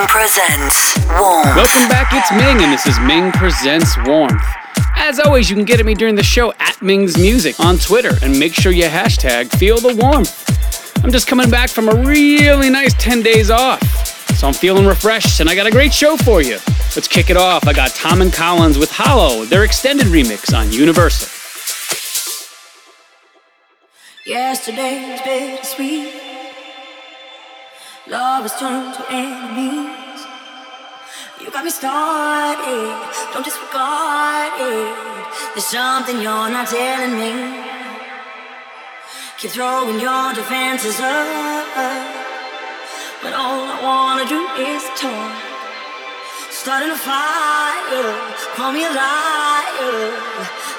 Ming presents Warmth. Welcome back, it's Ming, and this is Ming Presents Warmth. As always, you can get at me during the show at Ming's Music on Twitter, and make sure you hashtag Feel the Warmth. I'm just coming back from a really nice 10 days off, so I'm feeling refreshed, and I got a great show for you. Let's kick it off. I got Tom and Collins with Hollow, their extended remix on Universal. Yesterday was bittersweet. Love has turned to enemies. You got me started. Don't disregard it. There's something you're not telling me. Keep throwing your defenses up. But all I wanna do is talk. Starting a fire. Call me a liar.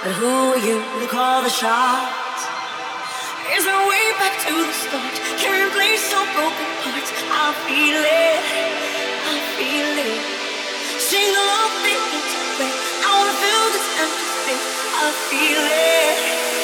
But who are you to call the shots? Is a way back to the start? Can replace some broken parts? I feel it, I feel it. Sing along, baby, way. I wanna fill this empty space. I feel it,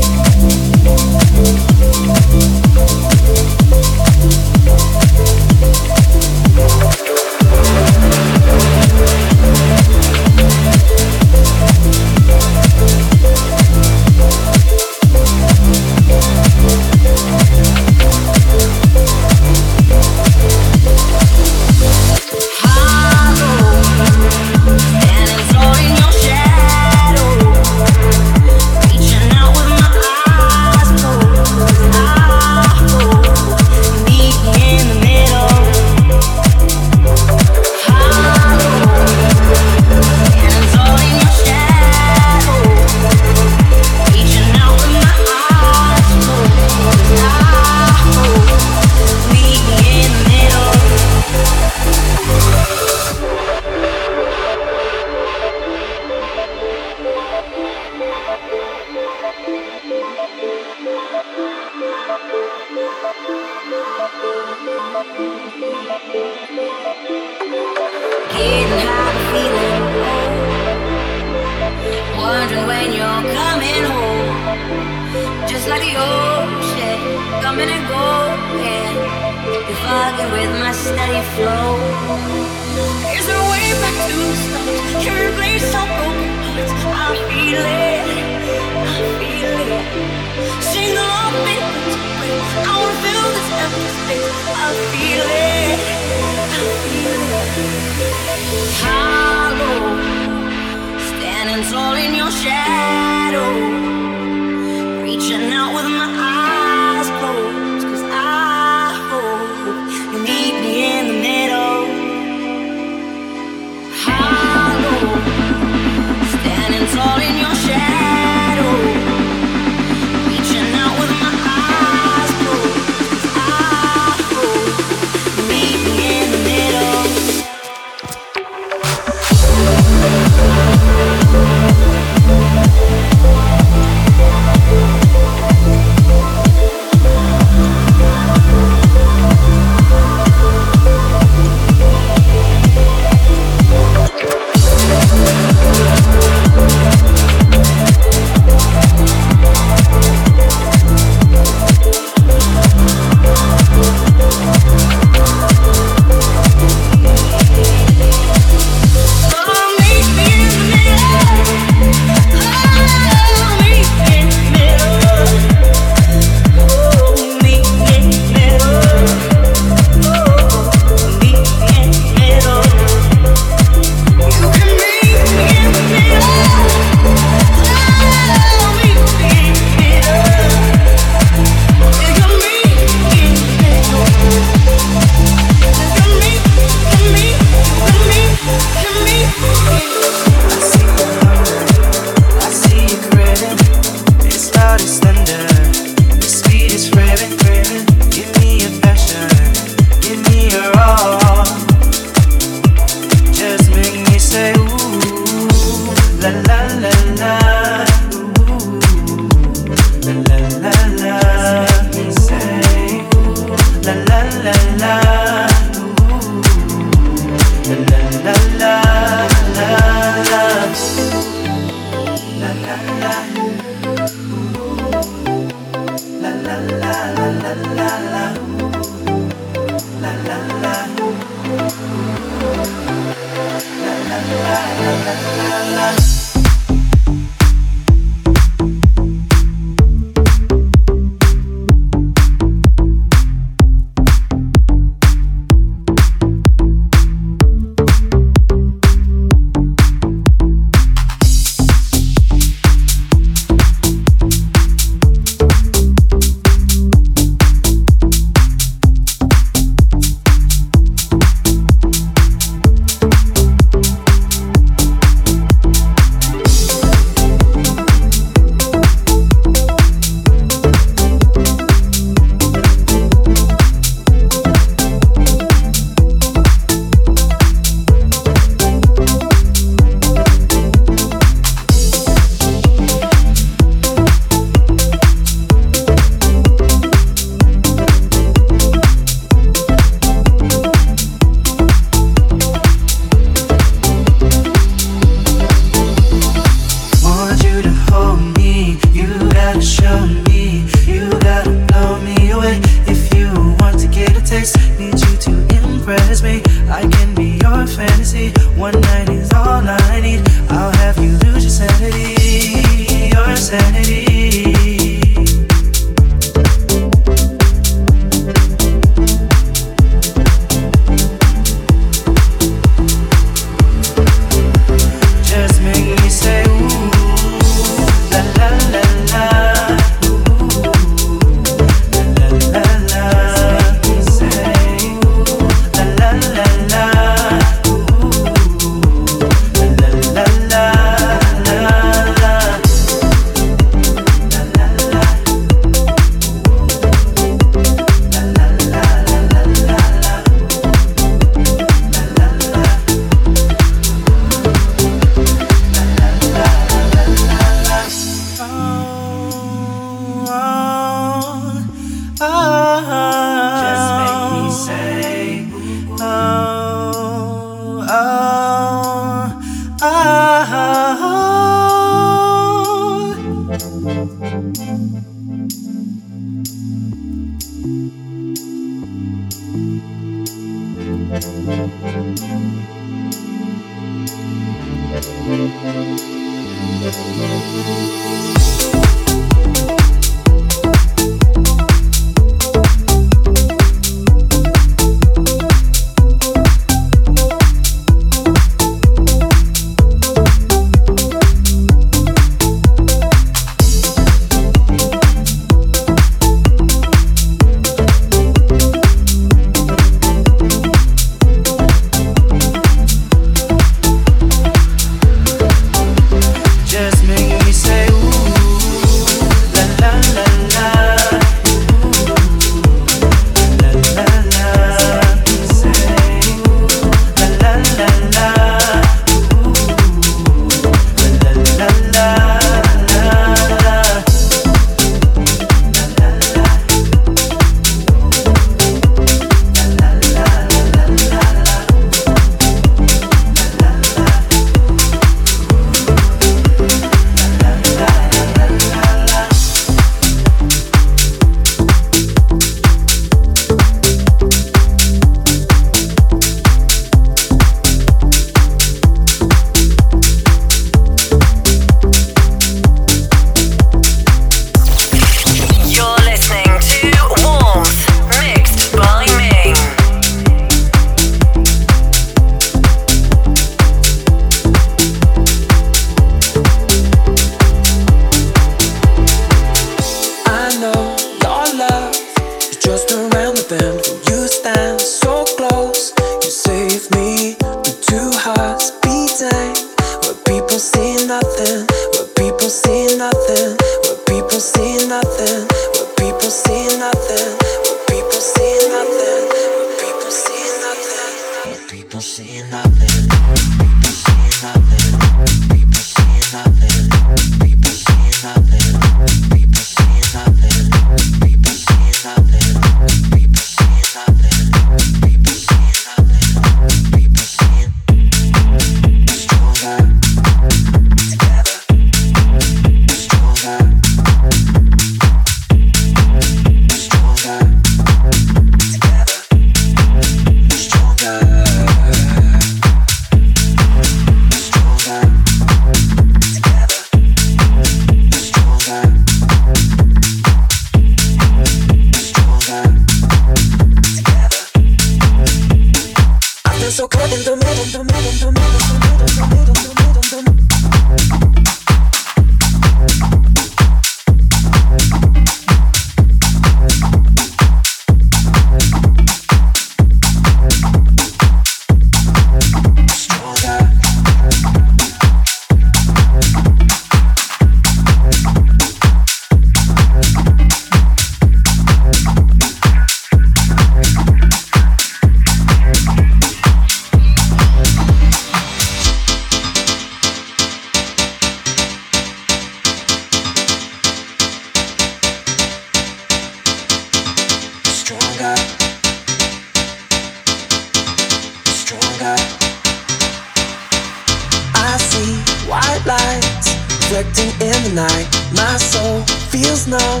lights reflecting in the night. My soul feels numb,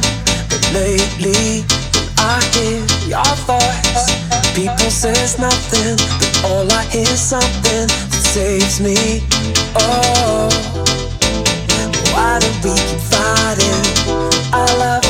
but lately when I hear your voice, people says nothing, but all I hear is something that saves me. Oh, why do we keep fighting? I love.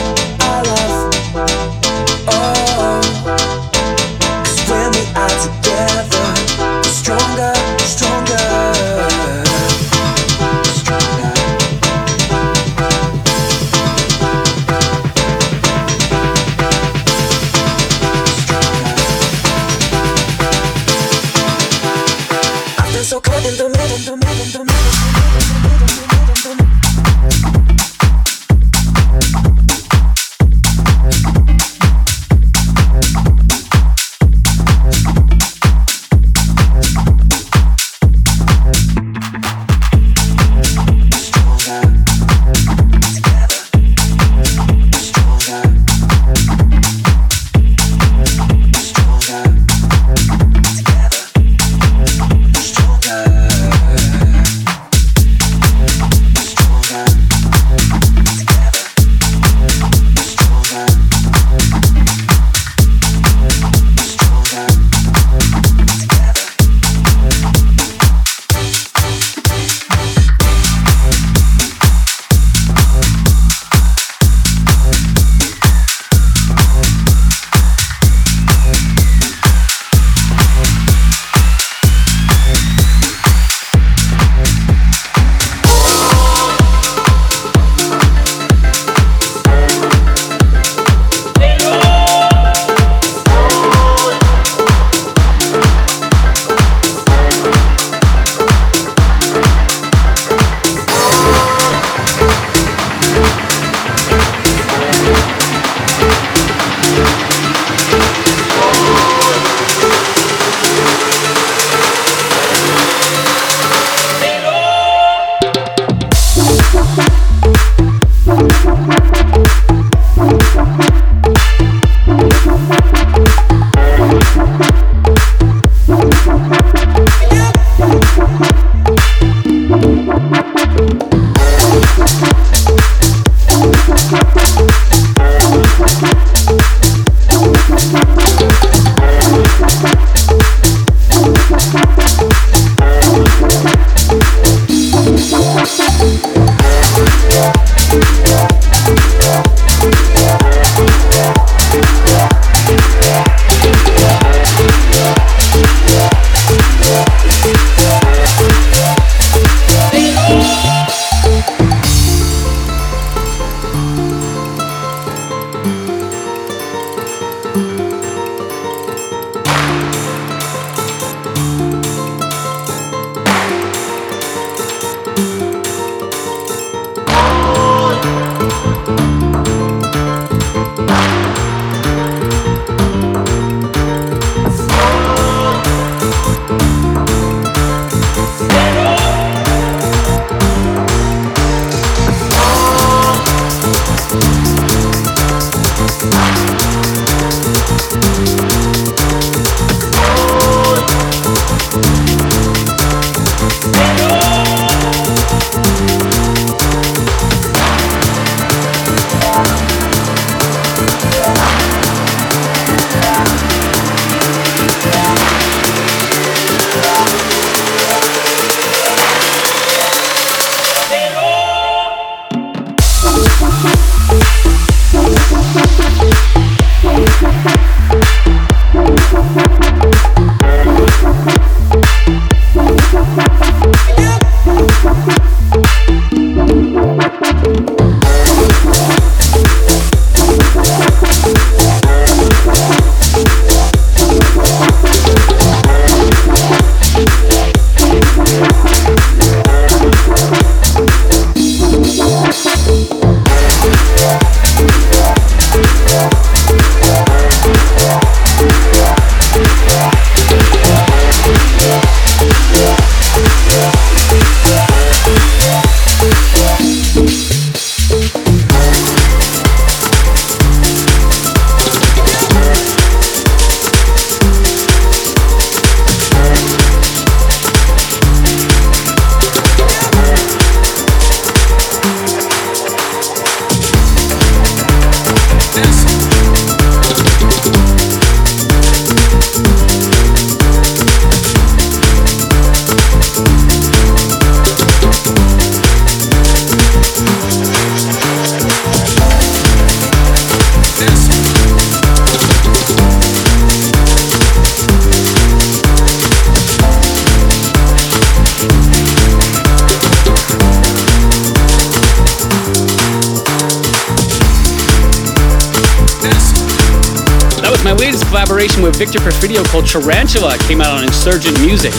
Collaboration with Victor Perfidio called Tarantula came out on Insurgent Music,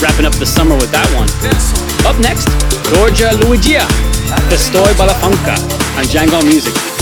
wrapping up the summer with that one. Up next, Georgia Luigia, Estoy Balafanca on Django Music.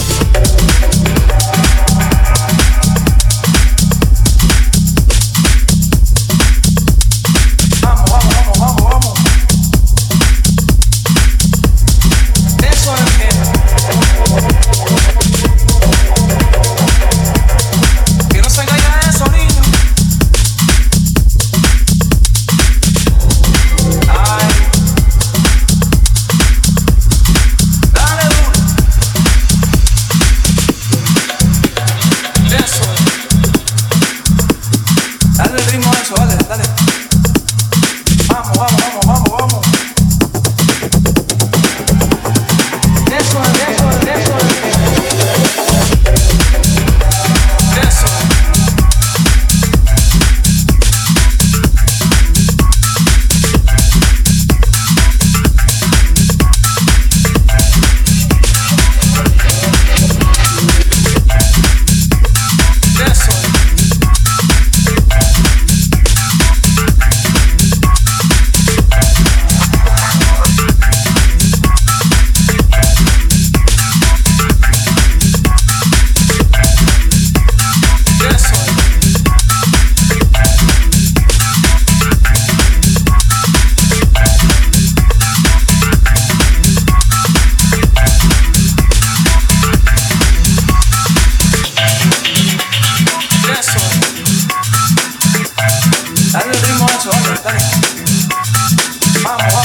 Vamos, vamos.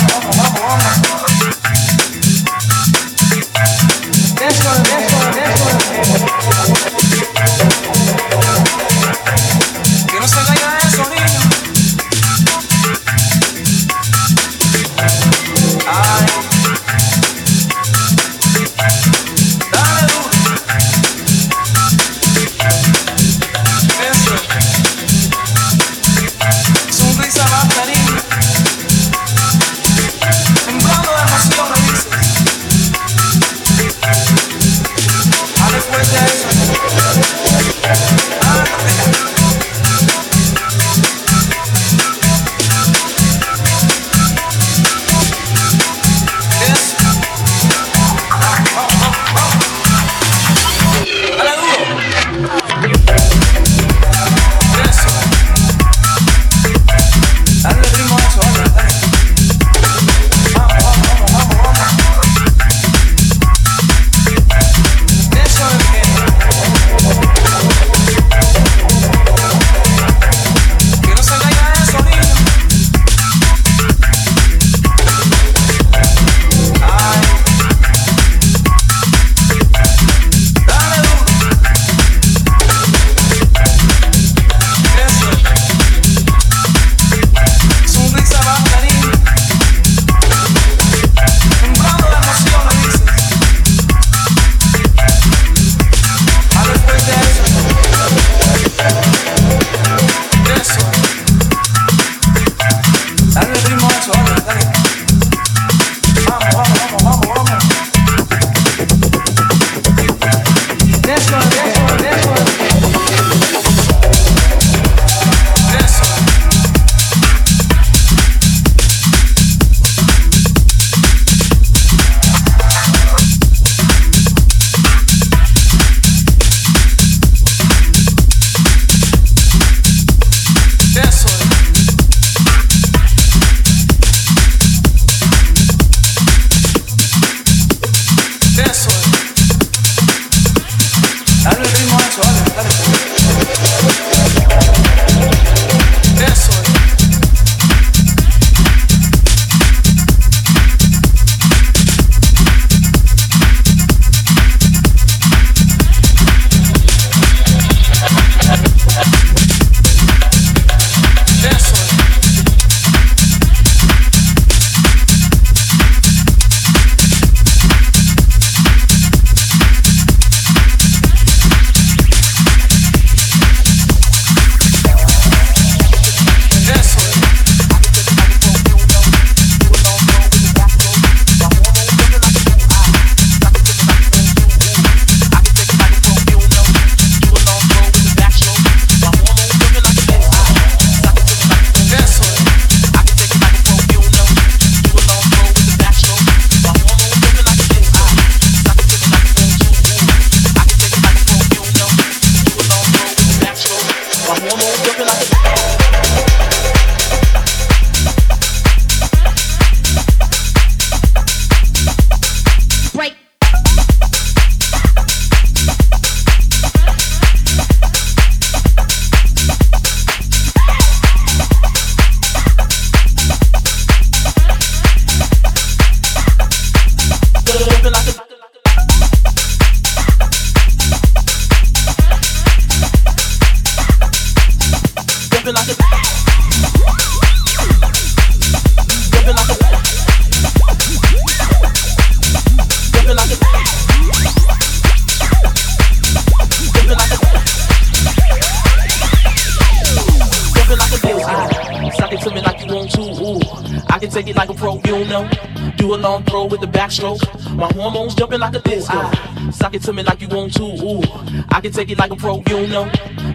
I can take it like a pro, you know.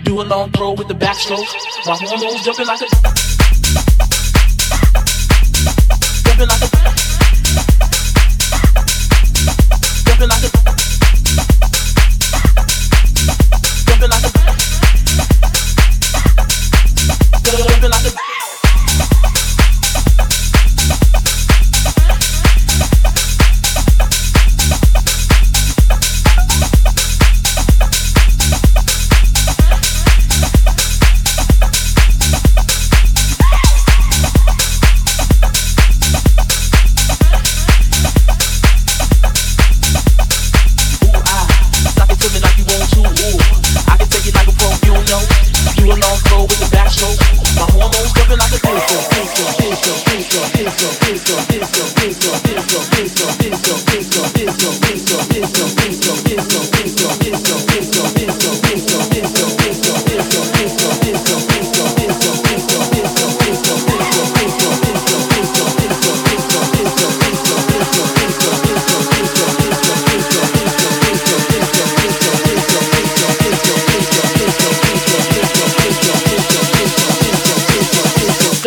Do a long throw with the backstroke. My hormones jumping like a.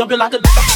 Jumping like a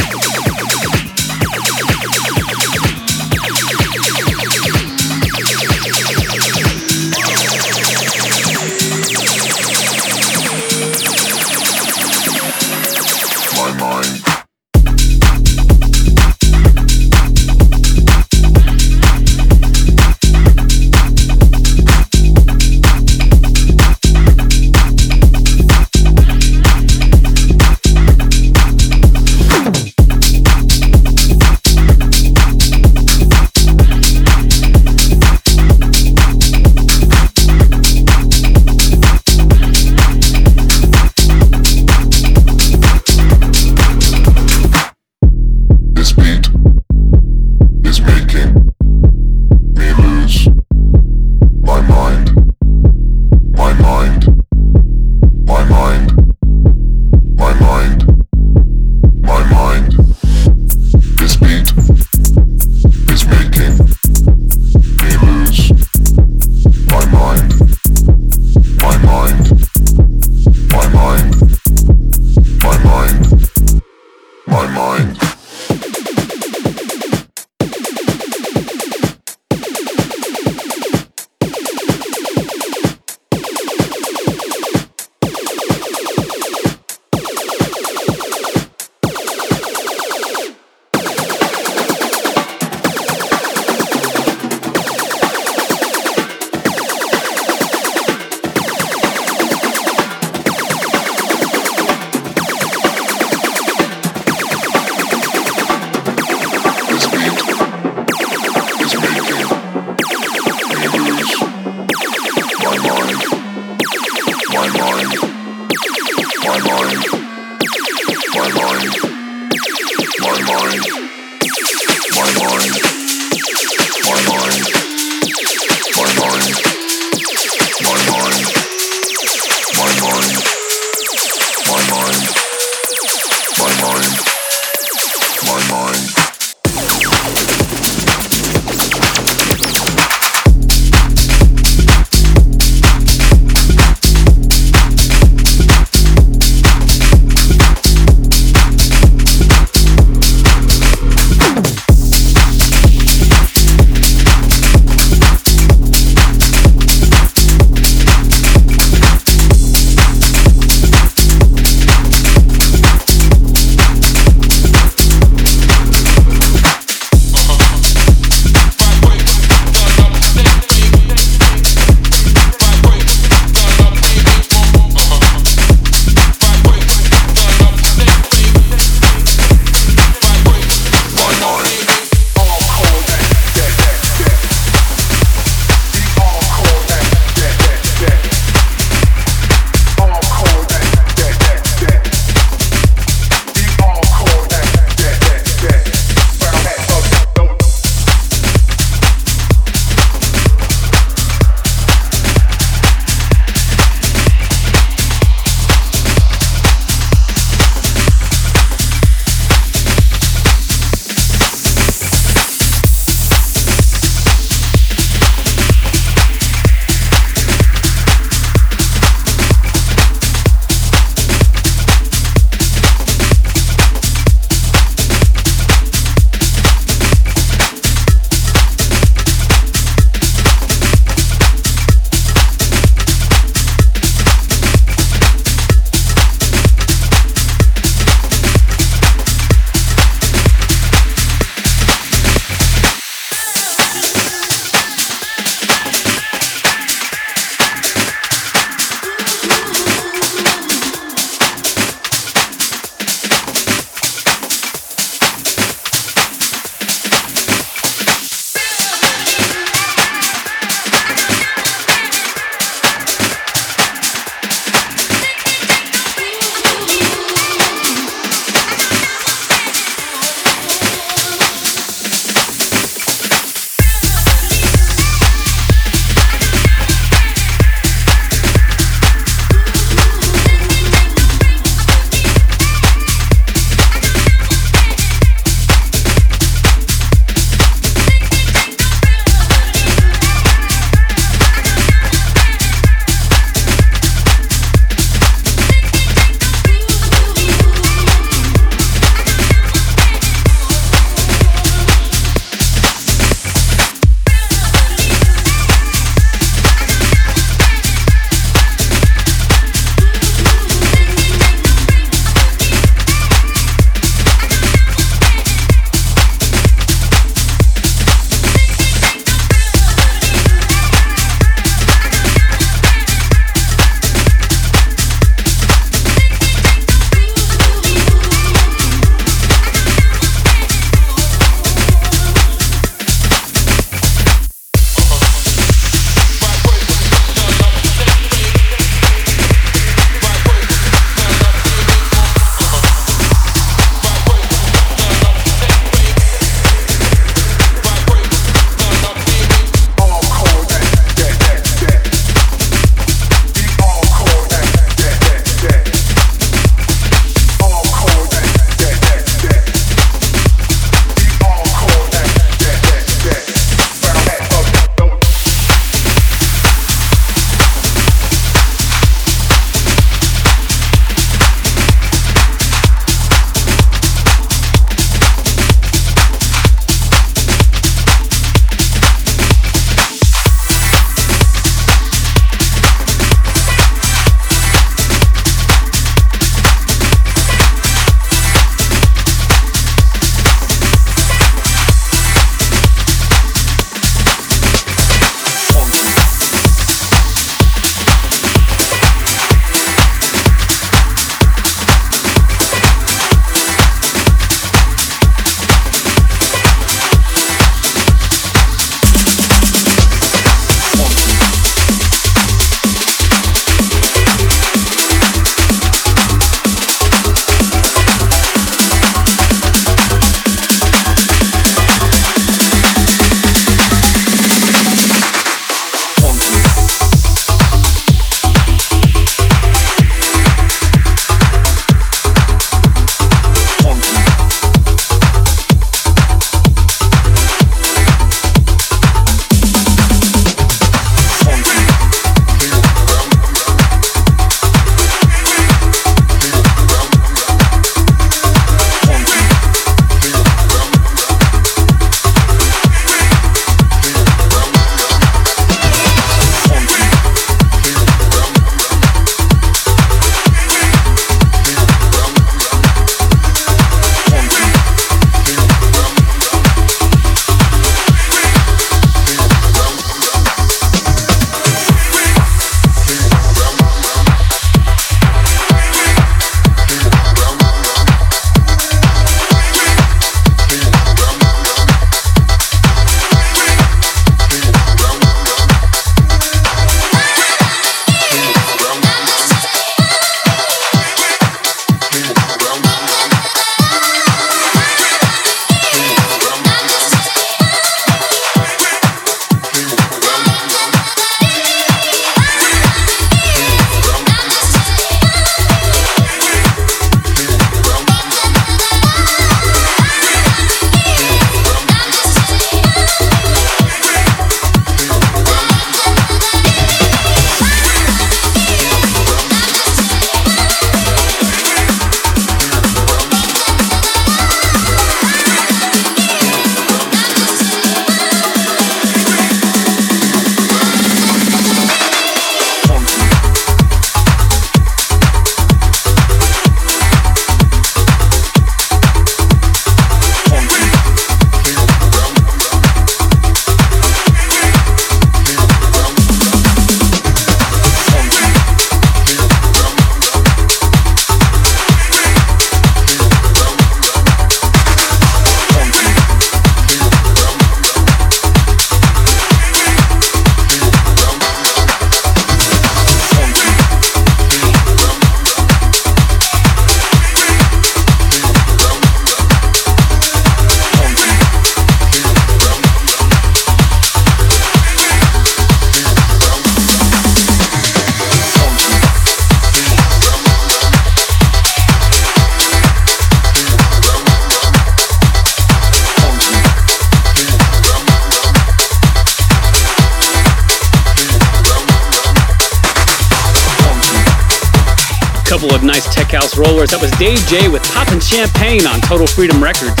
of nice tech house rollers. That was Dave J with Poppin' Champagne on Total Freedom Records.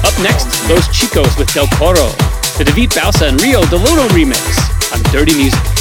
Up next, Los Chicos with Del Coro, the David Bausa and Rio DeLuno remix on Dirty Music.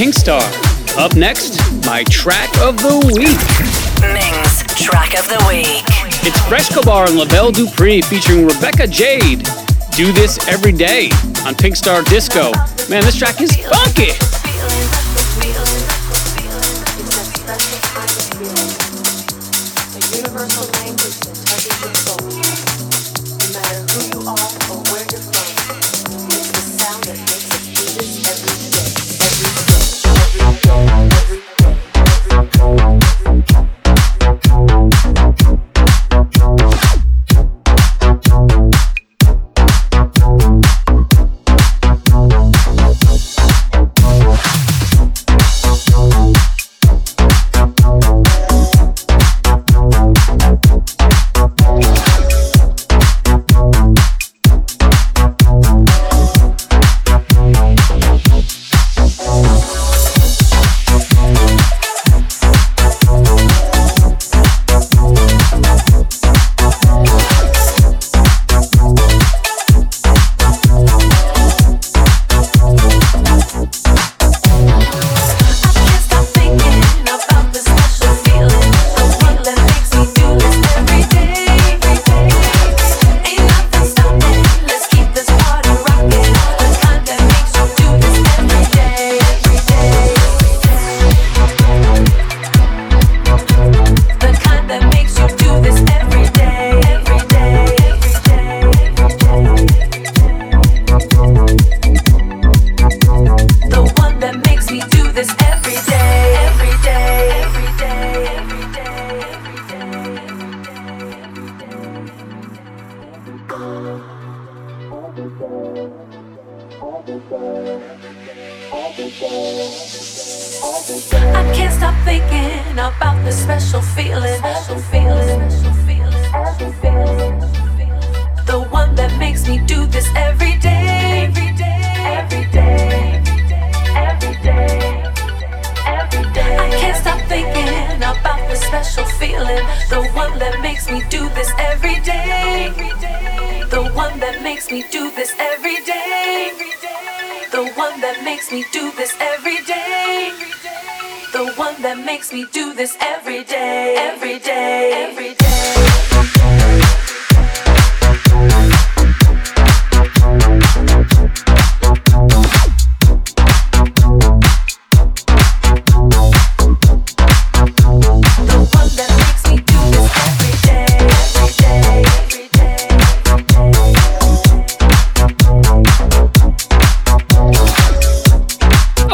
Pink Star. Up next, my track of the week. Ming's track of the week. It's Frescobar and Lavelle Dupree featuring Rebecca Jade. Do this every day on Pink Star Disco. Man, this track is funky.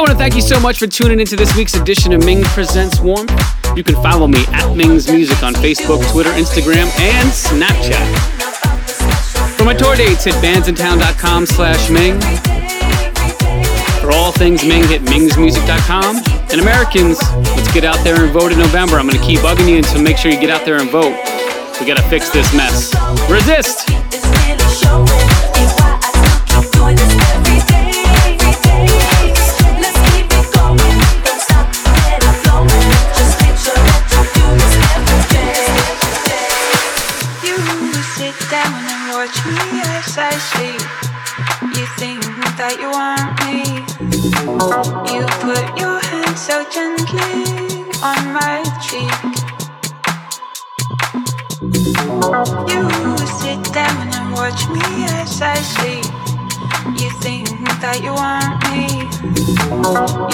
Want to thank you so much for tuning into this week's edition of Ming Presents Warmth. You can follow me at Ming's Music on Facebook, Twitter, Instagram, and Snapchat. For my tour dates, hit bandsintown.com slash Ming. For all things Ming, hit mingsmusic.com. And Americans, let's get out there and vote in November. I'm going to keep bugging you, so make sure you get out there and vote. We got to fix this mess. Resist! Watch me as I sleep. You think that you want me. You put your hand so gently on my cheek. You sit down and watch me as I sleep. You think that you want me.